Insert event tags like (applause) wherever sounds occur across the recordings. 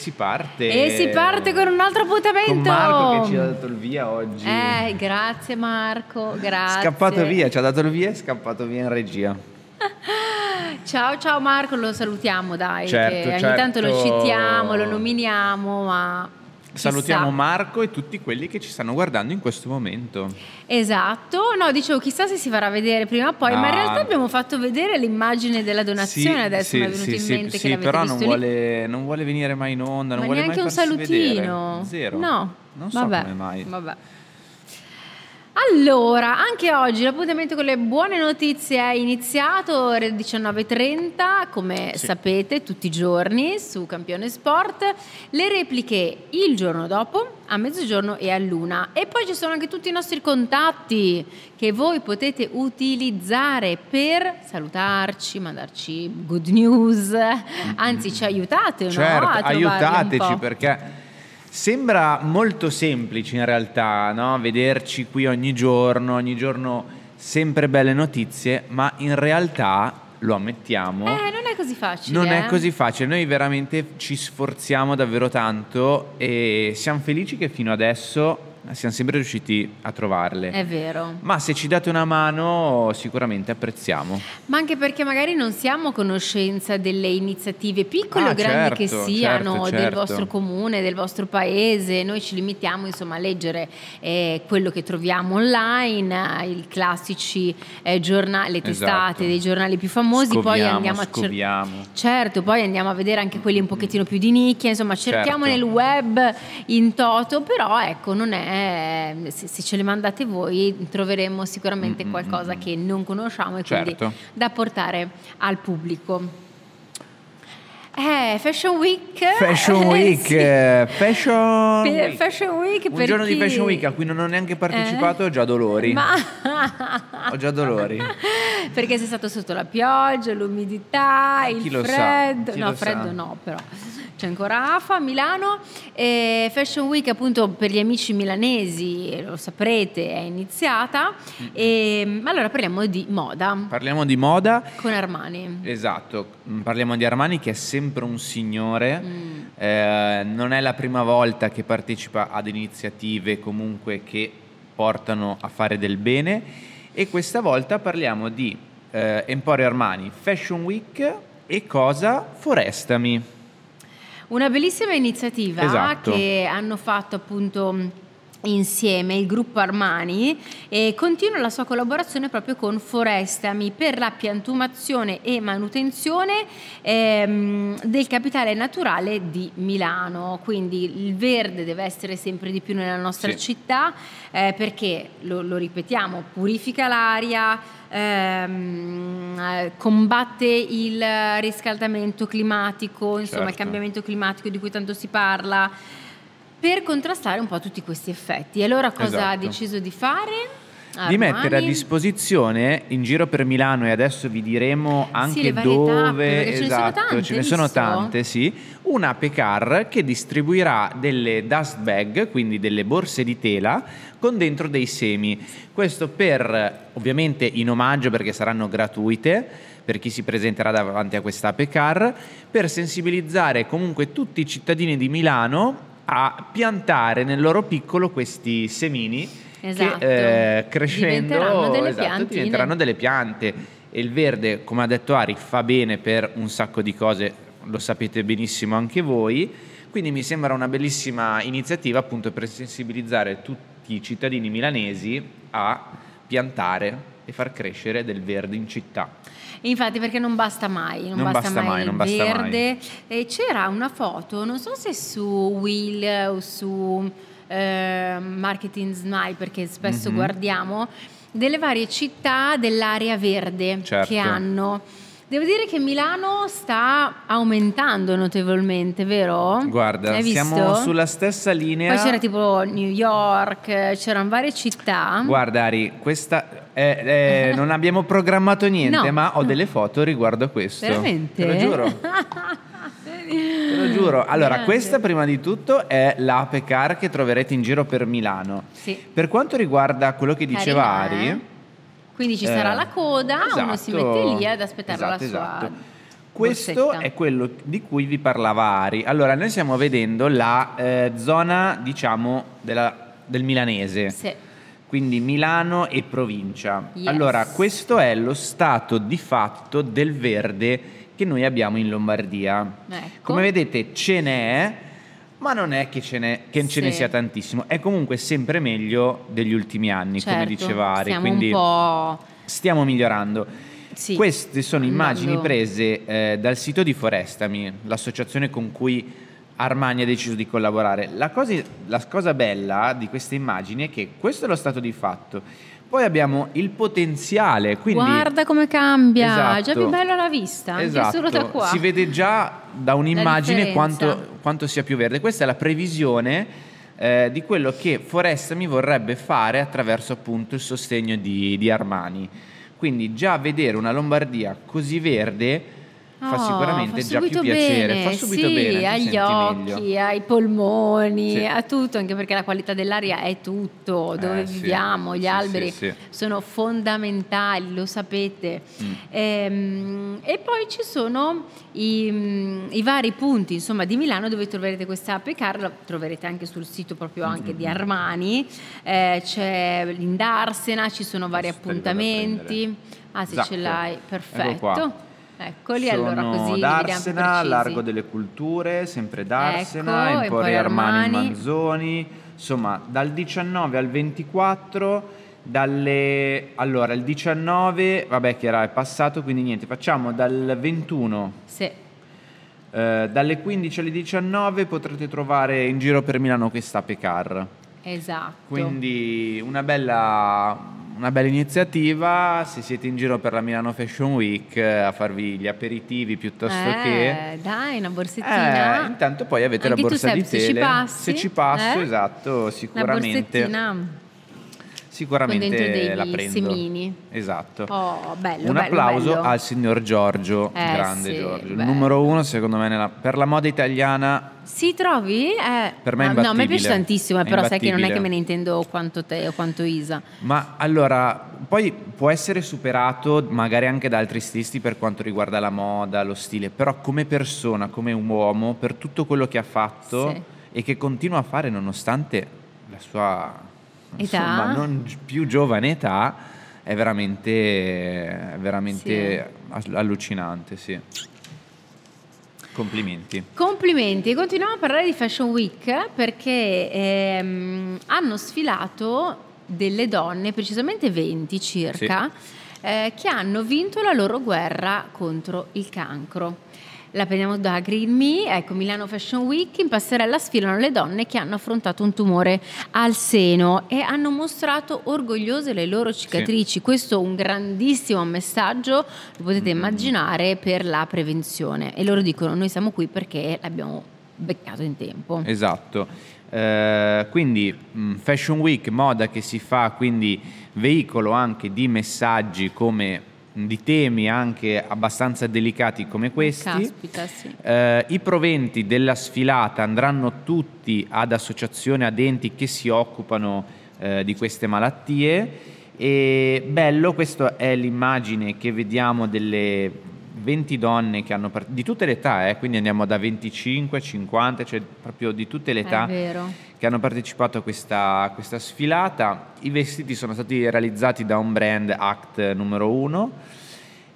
Si parte. E si parte con un altro appuntamento. Con Marco che ci ha dato il via oggi. Eh, grazie Marco, grazie. Scappato via, ci ha dato il via e scappato via in regia. (laughs) Ciao ciao Marco, lo salutiamo dai, Certo, che ogni certo. tanto lo citiamo, lo nominiamo, ma chissà. Salutiamo Marco e tutti quelli che ci stanno guardando in questo momento. Esatto, no, dicevo chissà se si farà vedere prima o poi, ma in Ah. realtà abbiamo fatto vedere l'immagine della donazione Sì, adesso sì, mi è venuto sì, in sì, mente sì, che l'avete però non vuole, non vuole venire mai in onda, non Ma vuole neanche mai un salutino. vedere. Zero. No. Non so vabbè, come mai. Vabbè. Allora, anche oggi l'appuntamento con le buone notizie è iniziato ore 19.30, come Sì. sapete, tutti i giorni su Campione Sport. Le repliche il giorno dopo, a mezzogiorno e a luna. E poi ci sono anche tutti i nostri contatti che voi potete utilizzare per salutarci, mandarci good news. Anzi, ci aiutate, no? Certo, un aiutateci perché sembra molto semplice in realtà, no? Vederci qui ogni giorno, ogni giorno sempre belle notizie, ma in realtà, lo ammettiamo, Eh, non è così facile. non è eh. così facile. Noi veramente ci sforziamo davvero tanto e siamo felici che fino adesso siamo sempre riusciti a trovarle. È vero. Ma se ci date una mano sicuramente apprezziamo. Ma anche perché magari non siamo a conoscenza delle iniziative piccole Ah, o grandi che certo, siano certo, del certo. vostro comune, del vostro paese. Noi ci limitiamo insomma a leggere eh, quello che troviamo online, eh, i classici eh, giornali, le testate Esatto. dei giornali più famosi, poi Scoviamo, andiamo a cercare. scoviamo. Certo, poi andiamo a vedere anche quelli un pochettino più di nicchia, insomma cerchiamo Certo. nel web in toto, però ecco, non è, se, se ce le mandate voi troveremo sicuramente Mm, mm, qualcosa mm, mm. che non conosciamo e Certo. quindi da portare al pubblico. Eh, Fashion Week. Fashion (laughs) eh, Week, sì. eh, Fashion Week. Fashion Week Un giorno di chi- Fashion Week a cui non ho neanche partecipato, Eh? ho già dolori. Ma... Ho già dolori. (laughs) Perché sei stato sotto la pioggia, l'umidità, il lo sa, freddo. no, freddo sa. no, però. C'è ancora AFA a Milano. E Fashion Week, appunto, per gli amici milanesi, lo saprete, è iniziata. E, allora parliamo di moda Parliamo di moda. con Armani. Esatto, mm, parliamo di Armani che è sempre un signore, Mm. Eh, non è la prima volta che partecipa ad iniziative comunque che portano a fare del bene e questa volta parliamo di eh, Emporio Armani Fashion Week e cosa? Forestami. Una bellissima iniziativa Esatto. che hanno fatto appunto insieme il gruppo Armani e continua la sua collaborazione proprio con Forestami per la piantumazione e manutenzione ehm, del capitale naturale di Milano. Quindi il verde deve essere sempre di più nella nostra Sì. città eh, perché, lo, lo ripetiamo, purifica l'aria, ehm, eh, combatte il riscaldamento climatico, insomma il Certo. cambiamento climatico di cui tanto si parla, per contrastare un po' tutti questi effetti. E allora cosa ha Esatto. deciso di fare? Di mettere a Armani? disposizione in giro per Milano e adesso vi diremo anche varie dove tappe, perché ce ne sono esatto, tante, ce ne sono tante, sì, una Pecar che distribuirà delle dust bag, quindi delle borse di tela con dentro dei semi. Questo per ovviamente in omaggio perché saranno gratuite per chi si presenterà davanti a questa Pecar, per sensibilizzare comunque tutti i cittadini di Milano a piantare nel loro piccolo questi semini Esatto. che eh, crescendo Diventeranno delle esatto, diventeranno delle piante e il verde come ha detto Ari fa bene per un sacco di cose lo sapete benissimo anche voi quindi mi sembra una bellissima iniziativa appunto per sensibilizzare tutti i cittadini milanesi a piantare e far crescere del verde in città Infatti, perché non basta mai, non, Non basta, basta mai, mai, il non basta verde. E c'era una foto, non so se su Will o su eh, Marketing Sniper, che spesso Mhm. guardiamo, delle varie città dell'area verde Certo. che hanno. Devo dire che Milano sta aumentando notevolmente, vero? guarda siamo sulla stessa linea Poi c'era tipo New York, c'erano varie città. Guarda Ari, questa è- è- (laughs) non abbiamo programmato niente, No. ma ho delle foto riguardo a questo. Veramente? Te lo giuro. Te lo giuro. (laughs) Allora, Grande. questa prima di tutto è l'Ape Car che troverete in giro per Milano. Sì. Per quanto riguarda quello che diceva Carina, Ari, eh? Quindi ci eh, sarà la coda, uno si esatto. mette lì ad aspettare Esatto, la sua... esatto. Questo borsetta. è quello di cui vi parlava Ari. Allora, noi stiamo vedendo la eh, zona, diciamo, della- del milanese. Sì. quindi Milano e provincia. Yes. Allora, questo è lo stato di fatto del verde che noi abbiamo in Lombardia. Ecco. Come vedete ce n'è, ma non è che ce, n'è, che ce ne Sì. sia tantissimo. È comunque sempre meglio degli ultimi anni, come Certo, diceva Ari. Quindi stiamo migliorando. Sì, Queste sono immagini prese eh, dal sito di Forestami, l'associazione con cui Armani ha deciso di collaborare. La cosa, la cosa bella di queste immagini è che questo è lo stato di fatto. Poi abbiamo il potenziale, quindi Guarda come cambia, è già Esatto. più bello alla vista, Esatto, solo da qua. si vede già da un'immagine quanto, quanto sia più verde. Questa è la previsione eh, di quello che Forestami vorrebbe fare attraverso appunto il sostegno di, di Armani. Quindi già vedere una Lombardia così verde fa Oh, sicuramente fa già più piacere, bene, fa subito sì, bene, agli occhi, meglio. ai polmoni, Sì. a tutto, anche perché la qualità dell'aria è tutto, dove Eh, sì. viviamo, gli Sì, alberi sì, sì. sono fondamentali, lo sapete. Mm. Ehm, e poi ci sono i, mm, i vari punti insomma, di Milano dove troverete questa app la troverete anche sul sito proprio anche Mm-hmm. di Armani, Eh, c'è l'Indarsena, ci sono vari Questo te li vado a appuntamenti. Ah, se ce Zacco. l'hai, Ecco perfetto. Eccoli, Sono allora così Darsena. Largo delle Culture, sempre Darsena, Ecco, Empori Armani Armani. Manzoni, insomma dal 19 al 24, dalle... allora il 19, vabbè che era è passato, quindi niente, facciamo dal 21, Sì, eh, dalle 15 alle 19 potrete trovare in giro per Milano questa Pecar. esatto. Quindi una bella, una bella iniziativa, se siete in giro per la Milano Fashion Week eh, a farvi gli aperitivi piuttosto che... Eh, dai, una borsettina. Eh, intanto poi avete Anche la borsa Seb, di se ci tele. passi, se ci passo, eh? esatto, Una sicuramente. borsettina Sicuramente la prendo. semini. Esatto. Oh, bello, Un bello, applauso bello. al signor Giorgio, Eh, grande sì, Giorgio, bello. numero uno secondo me nella- per la moda italiana. Si trovi? Eh, Per me è no, no, a me imbattibile. piace tantissimo, però sai che non è imbattibile. che me ne intendo quanto te o quanto Isa. Ma allora, poi può essere superato magari anche da altri stilisti per quanto riguarda la moda, lo stile, però come persona, come un uomo, per tutto quello che ha fatto Sì. e che continua a fare nonostante la sua? Insomma, non più giovane età, è veramente, veramente all- allucinante, sì. Complimenti. Complimenti, continuiamo a parlare di Fashion Week perché ehm, hanno sfilato delle donne, precisamente 20 circa, eh, che hanno vinto la loro guerra contro il cancro. La prendiamo da Green Me, ecco Milano Fashion Week, in passerella sfilano le donne che hanno affrontato un tumore al seno e hanno mostrato orgogliose le loro cicatrici. Questo è un grandissimo messaggio, lo potete immaginare, per la prevenzione. E loro dicono noi siamo qui perché l'abbiamo beccato in tempo. Esatto. Eh, quindi mh, Fashion Week, moda che si fa, quindi veicolo anche di messaggi come di temi anche abbastanza delicati come questi. Caspita, sì. Eh, I proventi della sfilata andranno tutti ad associazioni, ad enti che si occupano eh, di queste malattie. E bello, questa è l'immagine che vediamo delle 20 donne che hanno di tutte le età, eh, quindi andiamo da 25 a 50, cioè proprio di tutte le età che hanno partecipato a questa, questa sfilata. I vestiti sono stati realizzati da un brand Act numero 1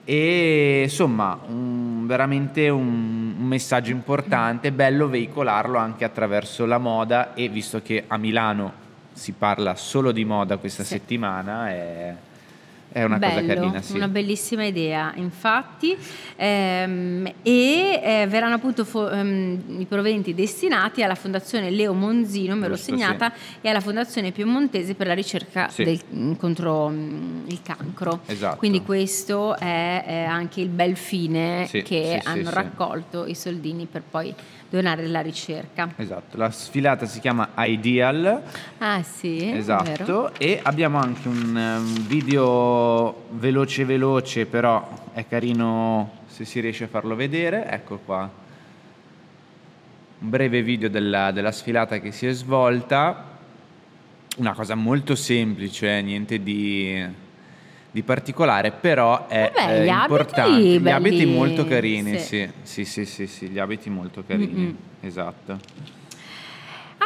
e insomma un- veramente un, un messaggio importante, bello veicolarlo anche attraverso la moda e visto che a Milano si parla solo di moda questa Sì. settimana è, è una cosa Bello, carina. Sì. una bellissima idea, infatti, ehm, e eh, verranno appunto fo- ehm, i proventi destinati alla Fondazione Leo Monzino, me l'ho Giusto, segnata, e alla Fondazione Piemontese per la ricerca Sì. del- mm, contro mm, il cancro. Esatto. Quindi questo è, eh, anche il bel fine Sì, che sì, sì, hanno sì. raccolto i soldini per poi donare alla ricerca. Esatto, la sfilata si chiama Ideal. Ah sì. Esatto, e abbiamo anche un um, video veloce veloce, però è carino se si riesce a farlo vedere. Ecco qua. Un breve video della, della sfilata che si è svolta. Una cosa molto semplice, niente di, di particolare, però è Vabbè, eh, gli abiti importante. Gli belli, abiti molto carini, sì. sì. Sì, sì, sì, sì, gli abiti molto carini, Mm-mm. esatto.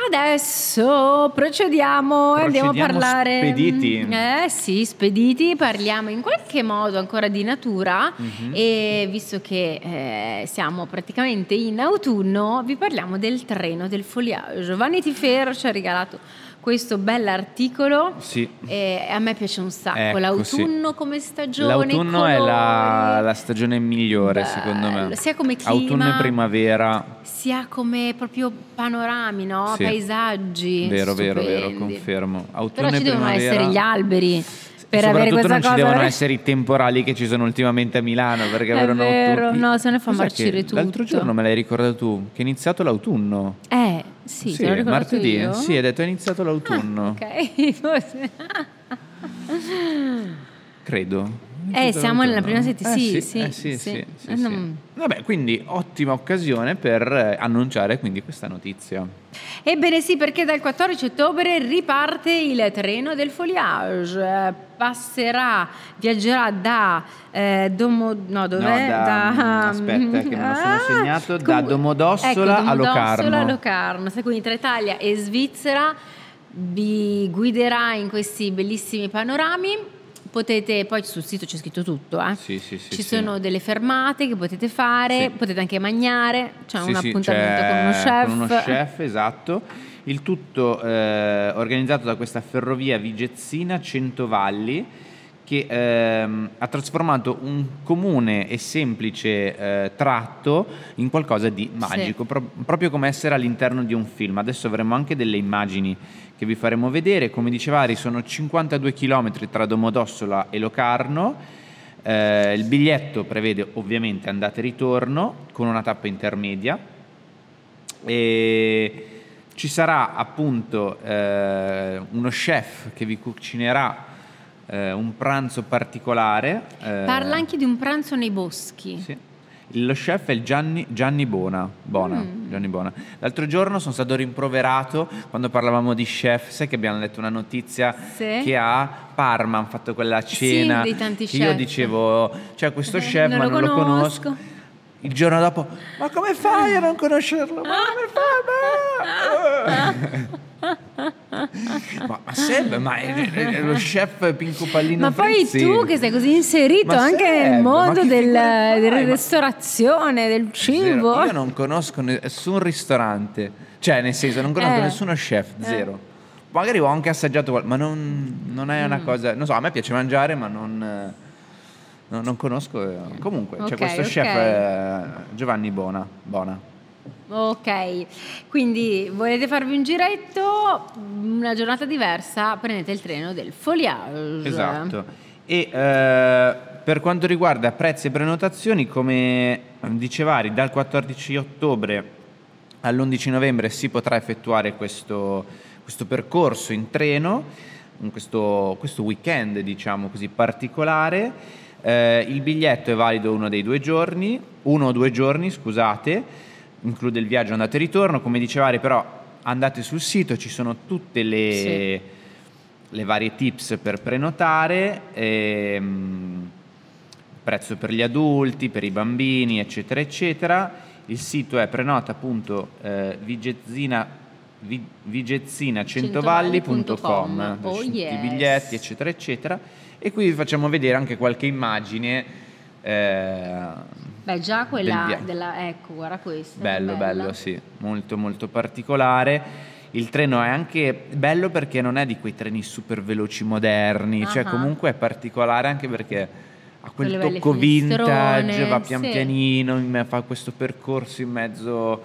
Adesso procediamo e andiamo a Procediamo parlare. spediti. Eh sì, spediti, parliamo in qualche modo ancora di natura Mhm. e visto che eh, siamo praticamente in autunno, vi parliamo del treno del foliage. Vanity Fair ci ha regalato questo bell'articolo Sì. e a me piace un sacco. Ecco, L'autunno come stagione. L'autunno è la, la stagione migliore, Bello, secondo me. sia come clima- Autunno e primavera. sia come proprio panorami, no? Sì. paesaggi. Vero, vero, vero, stupendi. confermo. Autunno Però ci devono primavera. essere gli alberi per avere questa non ci cosa. devono essere i temporali che ci sono ultimamente a Milano perché È vero, tutti- no, se ne fa Cos'è marcire tutto. L'altro giorno me l'hai ricordato tu, che è iniziato l'autunno. Eh, sì, ricordato martedì. io? Sì, hai detto è iniziato (laughs) l'autunno. Ok, forse. Credo. Eh, siamo nella prima settimana. Eh, Sì, eh, sì, sì, sì. sì, sì, Eh, sì. non- Vabbè, quindi ottima occasione per eh, annunciare quindi questa notizia. Ebbene sì, perché dal 14 ottobre riparte il treno del foliage. Passerà, viaggerà da eh, Domo... No, dov'è? No, da- aspetta, che me lo sono segnato, da Domodossola ecco, a Domodossola Locarno. a Locarno. Quindi tra Italia e Svizzera vi guiderà in questi bellissimi panorami. Potete, poi sul sito c'è scritto tutto, eh. Sì, sì, sì, Ci sono delle fermate che potete fare, potete anche mangiare, c'è un appuntamento c'è con uno chef. Con uno chef, esatto. Il tutto eh, organizzato da questa ferrovia Vigezzina Centovalli che ehm, ha trasformato un comune e semplice eh, tratto in qualcosa di magico, pro- proprio come essere all'interno di un film. Adesso avremo anche delle immagini che vi faremo vedere. Come diceva Ari, sono 52 km tra Domodossola e Locarno. Eh, il biglietto prevede ovviamente andata e ritorno con una tappa intermedia e ci sarà appunto eh, uno chef che vi cucinerà eh, un pranzo particolare. eh, Parla anche di un pranzo nei boschi. sì. Lo chef è il Gianni, Gianni Bona, Bona, Mm. Gianni Bona. L'altro giorno sono stato rimproverato quando parlavamo di chef, sai che abbiamo letto una notizia Sì. che a Parma hanno fatto quella Sì, cena dei tanti che io chef. dicevo, cioè questo Eh, chef non ma lo non lo conosco. conosco. Il giorno dopo, ma come fai a non conoscerlo? Ma come fai? Ma, (laughs) ma, ma Seb, ma è, è lo chef Pinco Pallino Ma poi Frizzi. tu che sei così inserito Ma anche Seb, nel mondo del- della Ma- ristorazione, del cibo. Zero. Io non conosco nessun ristorante, cioè nel senso non conosco Eh. nessuno chef, zero. Magari ho anche assaggiato qual- ma non, non è Mm. una cosa, non so, a me piace mangiare ma non, eh, non, non conosco. eh. Comunque c'è Ok, questo ok. chef eh, Giovanni Bona. Bona. Ok, quindi volete farvi un giretto, una giornata diversa, prendete il treno del foliage. Esatto. E eh, per quanto riguarda prezzi e prenotazioni, come diceva Ari, dal 14 ottobre all'11 novembre si potrà effettuare questo, questo percorso in treno, in questo, questo weekend diciamo così particolare. Eh, il biglietto è valido uno dei due giorni, uno o due giorni, scusate, include il viaggio andata e ritorno. Come diceva Ari, però andate sul sito, ci sono tutte le, Sì. le varie tips per prenotare. ehm, prezzo per gli adulti, per i bambini, eccetera, eccetera. Il sito è prenota appunto eh, vigezzina, vi- vigezzinacentvalli.com Oh, yes. i biglietti, eccetera, eccetera. E qui vi facciamo vedere anche qualche immagine. eh, Beh, già del quella via- della... Ecco, guarda questa. Bello, bello, sì, molto molto particolare. Il treno è anche bello perché non è di quei treni super veloci moderni, cioè Ah. comunque è particolare anche perché ha quel Quelle tocco vintage, va pian sì. pianino, fa questo percorso in mezzo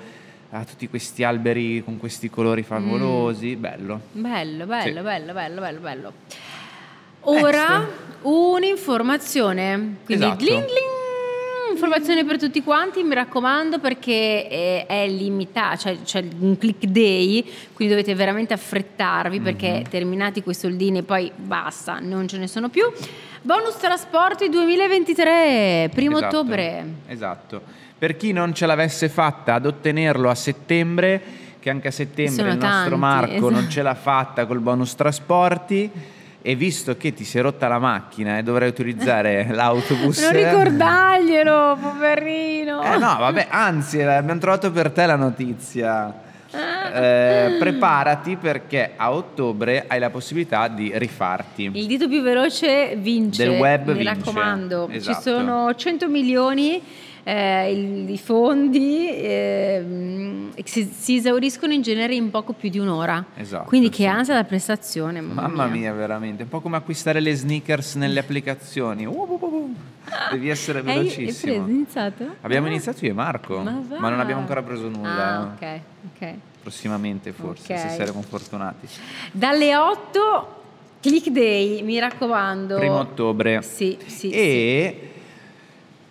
a tutti questi alberi con questi colori favolosi, bello. Bello, bello, Sì. bello, bello, bello, bello. Ora un'informazione. Quindi Esatto. gling gling, informazione per tutti quanti, mi raccomando, perché è, è limitata, cioè c'è un click day, quindi dovete veramente affrettarvi perché Mhm. terminati quei soldini poi basta, non ce ne sono più. Bonus trasporti 2023, primo Esatto, ottobre. Esatto. Per chi non ce l'avesse fatta ad ottenerlo a settembre, che anche a settembre Sono il nostro tanti, Marco non esatto. ce l'ha fatta col bonus trasporti, e visto che ti si è rotta la macchina e dovrai utilizzare (laughs) l'autobus... non ricordarglielo, poverino! Eh no, vabbè, anzi, abbiamo trovato per te la notizia. Eh, preparati perché a ottobre hai la possibilità di rifarti. Il dito più veloce vince. Del web mi vince. raccomando. Esatto. Ci sono 100 milioni eh, i fondi eh, si, si esauriscono in genere in poco più di un'ora. Esatto, Quindi che sì. ansia da prestazione. Mamma, Mamma mia, veramente, un po' come acquistare le sneakers nelle applicazioni. Uh, uh, uh. Devi essere Hai- hai velocissimo. preso, iniziato? Abbiamo Ah. iniziato io e Marco, Ma ma, non abbiamo ancora preso nulla. Ah, ok, ok. Prossimamente forse, Ok. se saremo fortunati. Dalle 8 Click Day, mi raccomando. Primo ottobre. Sì, sì. E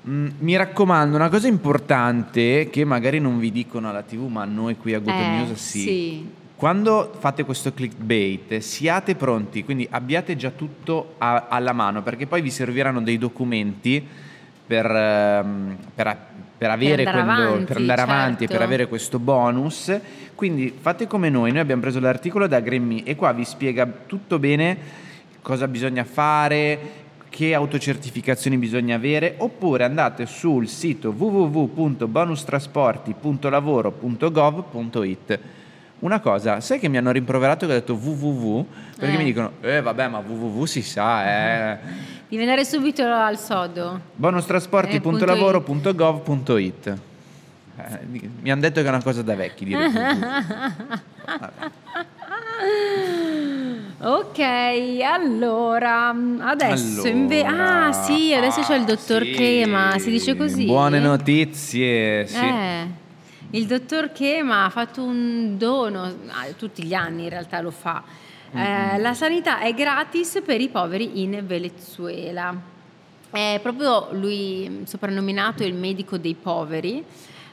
mh, mi raccomando, una cosa importante che magari non vi dicono alla TV, ma noi qui a Good Eh, News sì. sì. Quando fate questo clickbait, siate pronti, quindi abbiate già tutto a- alla mano, perché poi vi serviranno dei documenti per, ehm, per, per avere andare quello- avanti, per andare avanti e certo. per avere questo bonus. Quindi fate come noi, noi abbiamo preso l'articolo da Gremmy e qua vi spiega tutto bene cosa bisogna fare, che autocertificazioni bisogna avere, oppure andate sul sito www.bonustrasporti.lavoro.gov.it. Una cosa, sai che mi hanno rimproverato che ho detto www? Perché Eh. mi dicono, eh vabbè ma www si sa, eh. Devi andare subito al sodo. bonustrasporti.lavoro.gov.it eh, mi hanno detto che è una cosa da vecchi dire. (laughs) Ok, allora adesso invece Allora, ah sì, adesso c'è il dottor sì, Chema, si dice così. Buone notizie, sì. Eh, il dottor Chema ha fatto un dono, tutti gli anni in realtà lo fa. Eh, la sanità è gratis per i poveri in Venezuela. È proprio lui soprannominato il medico dei poveri,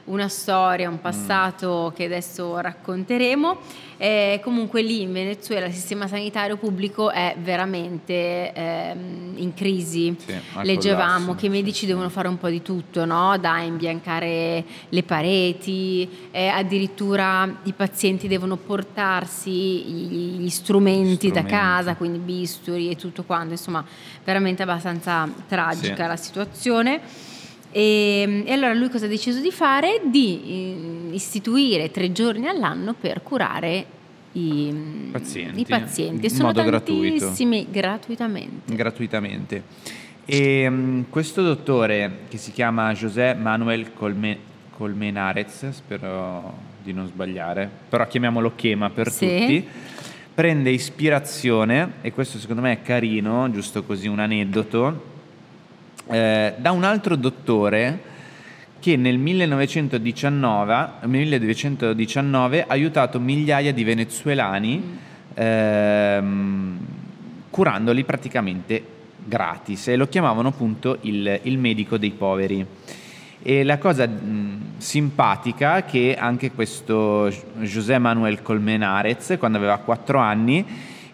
una storia, un passato che adesso racconteremo. Eh, comunque lì in Venezuela il sistema sanitario pubblico è veramente ehm, in crisi. Sì, Leggevamo che i medici devono fare un po' di tutto, no? da imbiancare le pareti, eh, addirittura i pazienti devono portarsi gli, gli strumenti, da Strumenti. casa, quindi bisturi e tutto quanto, insomma veramente abbastanza tragica Sì. la situazione. E, e allora lui cosa ha deciso di fare? Di eh, istituire tre giorni all'anno per curare i Pazienti, i pazienti. E in sono modo gratuito. tantissimi gratuitamente. gratuitamente. E mm, questo dottore che si chiama José Manuel Colme- Colmenarez, spero di non sbagliare, però chiamiamolo Chema per Sì. tutti, prende ispirazione, e questo secondo me è carino, giusto così un aneddoto, eh, da un altro dottore che nel 1919, 1919 ha aiutato migliaia di venezuelani ehm, curandoli praticamente gratis e lo chiamavano appunto il, il medico dei poveri. E la cosa mh, simpatica che anche questo José Manuel Colmenarez, quando aveva 4 anni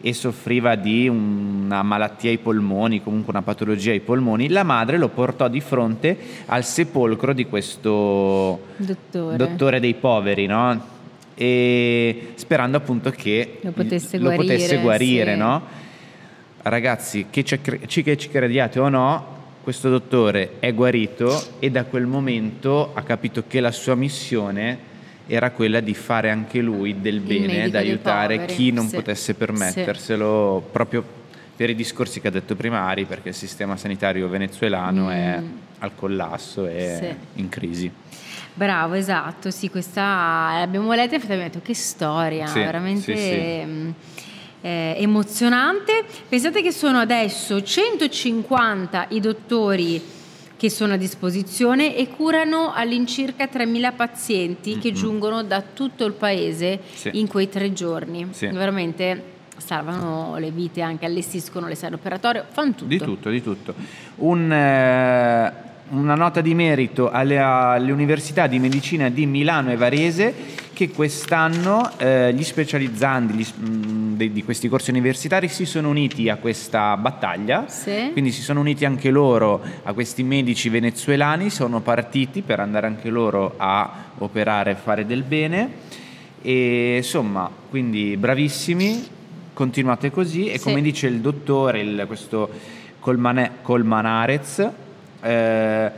e soffriva di una malattia ai polmoni, comunque una patologia ai polmoni, la madre lo portò di fronte al sepolcro di questo Dottore. dottore dei poveri, no? E sperando appunto che Lo potesse lo potesse guarire, guarire, sì. no? Ragazzi, che ci- che ci crediate o no, questo dottore è guarito e da quel momento ha capito che la sua missione era quella di fare anche lui del bene, dei aiutare chi non sì. potesse permetterselo, proprio per i discorsi che ha detto prima Ari, perché il sistema sanitario venezuelano Mm. è al collasso e Sì. in crisi. Bravo, esatto, sì, questa l'abbiamo letta e abbiamo detto che storia, Sì, veramente sì, sì. mm, eh, emozionante. Pensate che sono adesso 150 i dottori che sono a disposizione e curano all'incirca 3.000 pazienti che Mhm. giungono da tutto il paese Sì. in quei tre giorni. Sì. Veramente salvano le vite, anche allestiscono le sale operatorie, fanno tutto. Di tutto, di tutto. Un, eh, una nota di merito alle, alle università di medicina di Milano e Varese che quest'anno eh, gli specializzandi gli mh, de- di questi corsi universitari si sono uniti a questa battaglia. Sì. Quindi si sono uniti anche loro a questi medici venezuelani, sono partiti per andare anche loro a operare e fare del bene. E insomma, quindi bravissimi, continuate così e Sì. come dice il dottore, il- questo Colmane- Colmanarez, eh,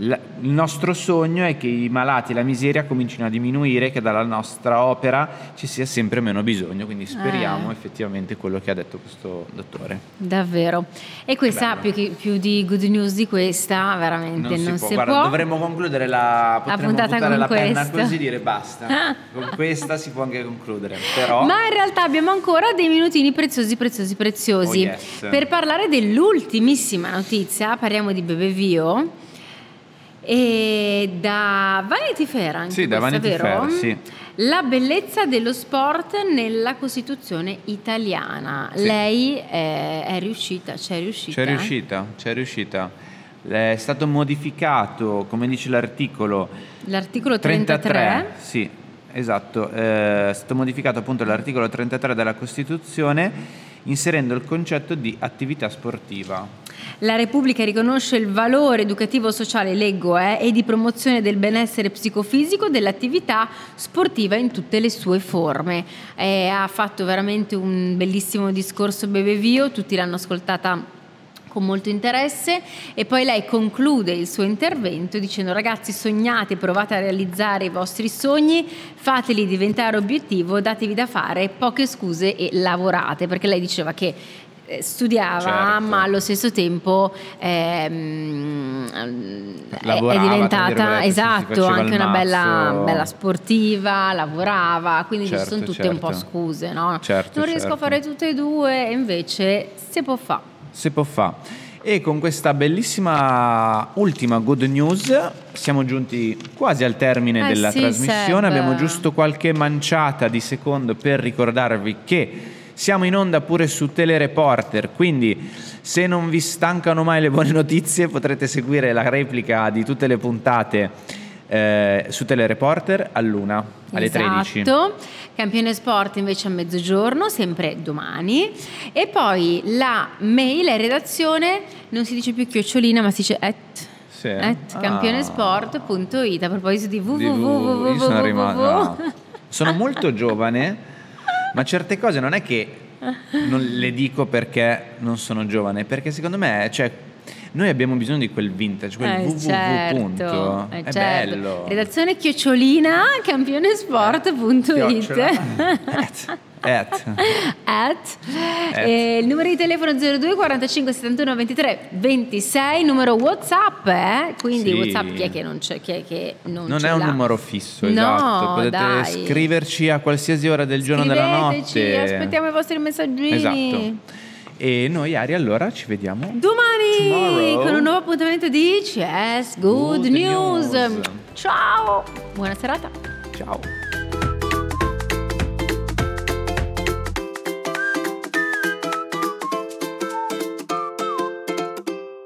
il nostro sogno è che i malati e la miseria comincino a diminuire, che dalla nostra opera ci sia sempre meno bisogno, quindi speriamo Eh. effettivamente quello che ha detto questo dottore. Davvero. E questa, più, che- più di good news di questa, veramente non, si, Guarda, può. dovremmo concludere la, potremmo puntata con la penna questo. così dire basta. (laughs) con questa si può anche concludere, però Ma in realtà abbiamo ancora dei minutini preziosi, preziosi, preziosi. Oh, yes. Per parlare dell'ultimissima notizia, parliamo di Bebevio. E da Vanity Fair anche Sì, da questa, Vanity vero? Fair, sì. La bellezza dello sport nella Costituzione italiana. Sì. Lei è, è riuscita, c'è riuscita. c'è riuscita, c'è riuscita. È stato modificato, come dice l'articolo L'articolo 33. sì, esatto, eh, è stato modificato appunto l'articolo 33 della Costituzione inserendo il concetto di attività sportiva. La Repubblica riconosce il valore educativo sociale, leggo, eh, e di promozione del benessere psicofisico dell'attività sportiva in tutte le sue forme. Eh, ha fatto veramente un bellissimo discorso Bebevio, tutti l'hanno ascoltata con molto interesse e poi lei conclude il suo intervento dicendo ragazzi sognate, provate a realizzare i vostri sogni, fateli diventare obiettivo, datevi da fare, poche scuse e lavorate, perché lei diceva che studiava Certo. ma allo stesso tempo ehm, è- diventata esatto anche una bella, bella sportiva, lavorava, quindi ci Certo, sono tutte un po' certo. scuse, no? Certo, non riesco a certo. fare tutte e due, e invece si può fare. Si può fare. E con questa bellissima ultima good news siamo giunti quasi al termine Eh della sì, trasmissione. Seb. Abbiamo giusto qualche manciata di secondo per ricordarvi che siamo in onda pure su Telereporter, quindi se non vi stancano mai le buone (laughs) notizie potrete seguire la replica di tutte le puntate eh, su Telereporter all'una, alle 13. Esatto. Campione Sport invece a mezzogiorno, sempre domani. E poi la mail e redazione non si dice più chiocciolina, ma si dice at. Sì. at Ah. campionesport.it a proposito di Di www, io sono rimasto- no. (laughs) Sono molto giovane, ma certe cose non è che non le dico perché non sono giovane, perché secondo me, cioè, noi abbiamo bisogno di quel vintage, quel Eh, www. certo, eh, è certo. bello. Redazione chiocciolina campionesport.it Chiocciola. (laughs) (laughs) at, at. at. Eh, il numero di telefono 02 45 71 23 26 numero whatsapp eh? quindi Sì. whatsapp chi è che non c'è chi è che non, Non è un l'ha? numero fisso, No, esatto. Potete dai. scriverci a qualsiasi ora del giorno della notte. aspettiamo i vostri messaggini Esatto. E noi, Ari, allora ci vediamo domani Tomorrow. con un nuovo appuntamento di CS Good, Good News. News. ciao buona serata Ciao.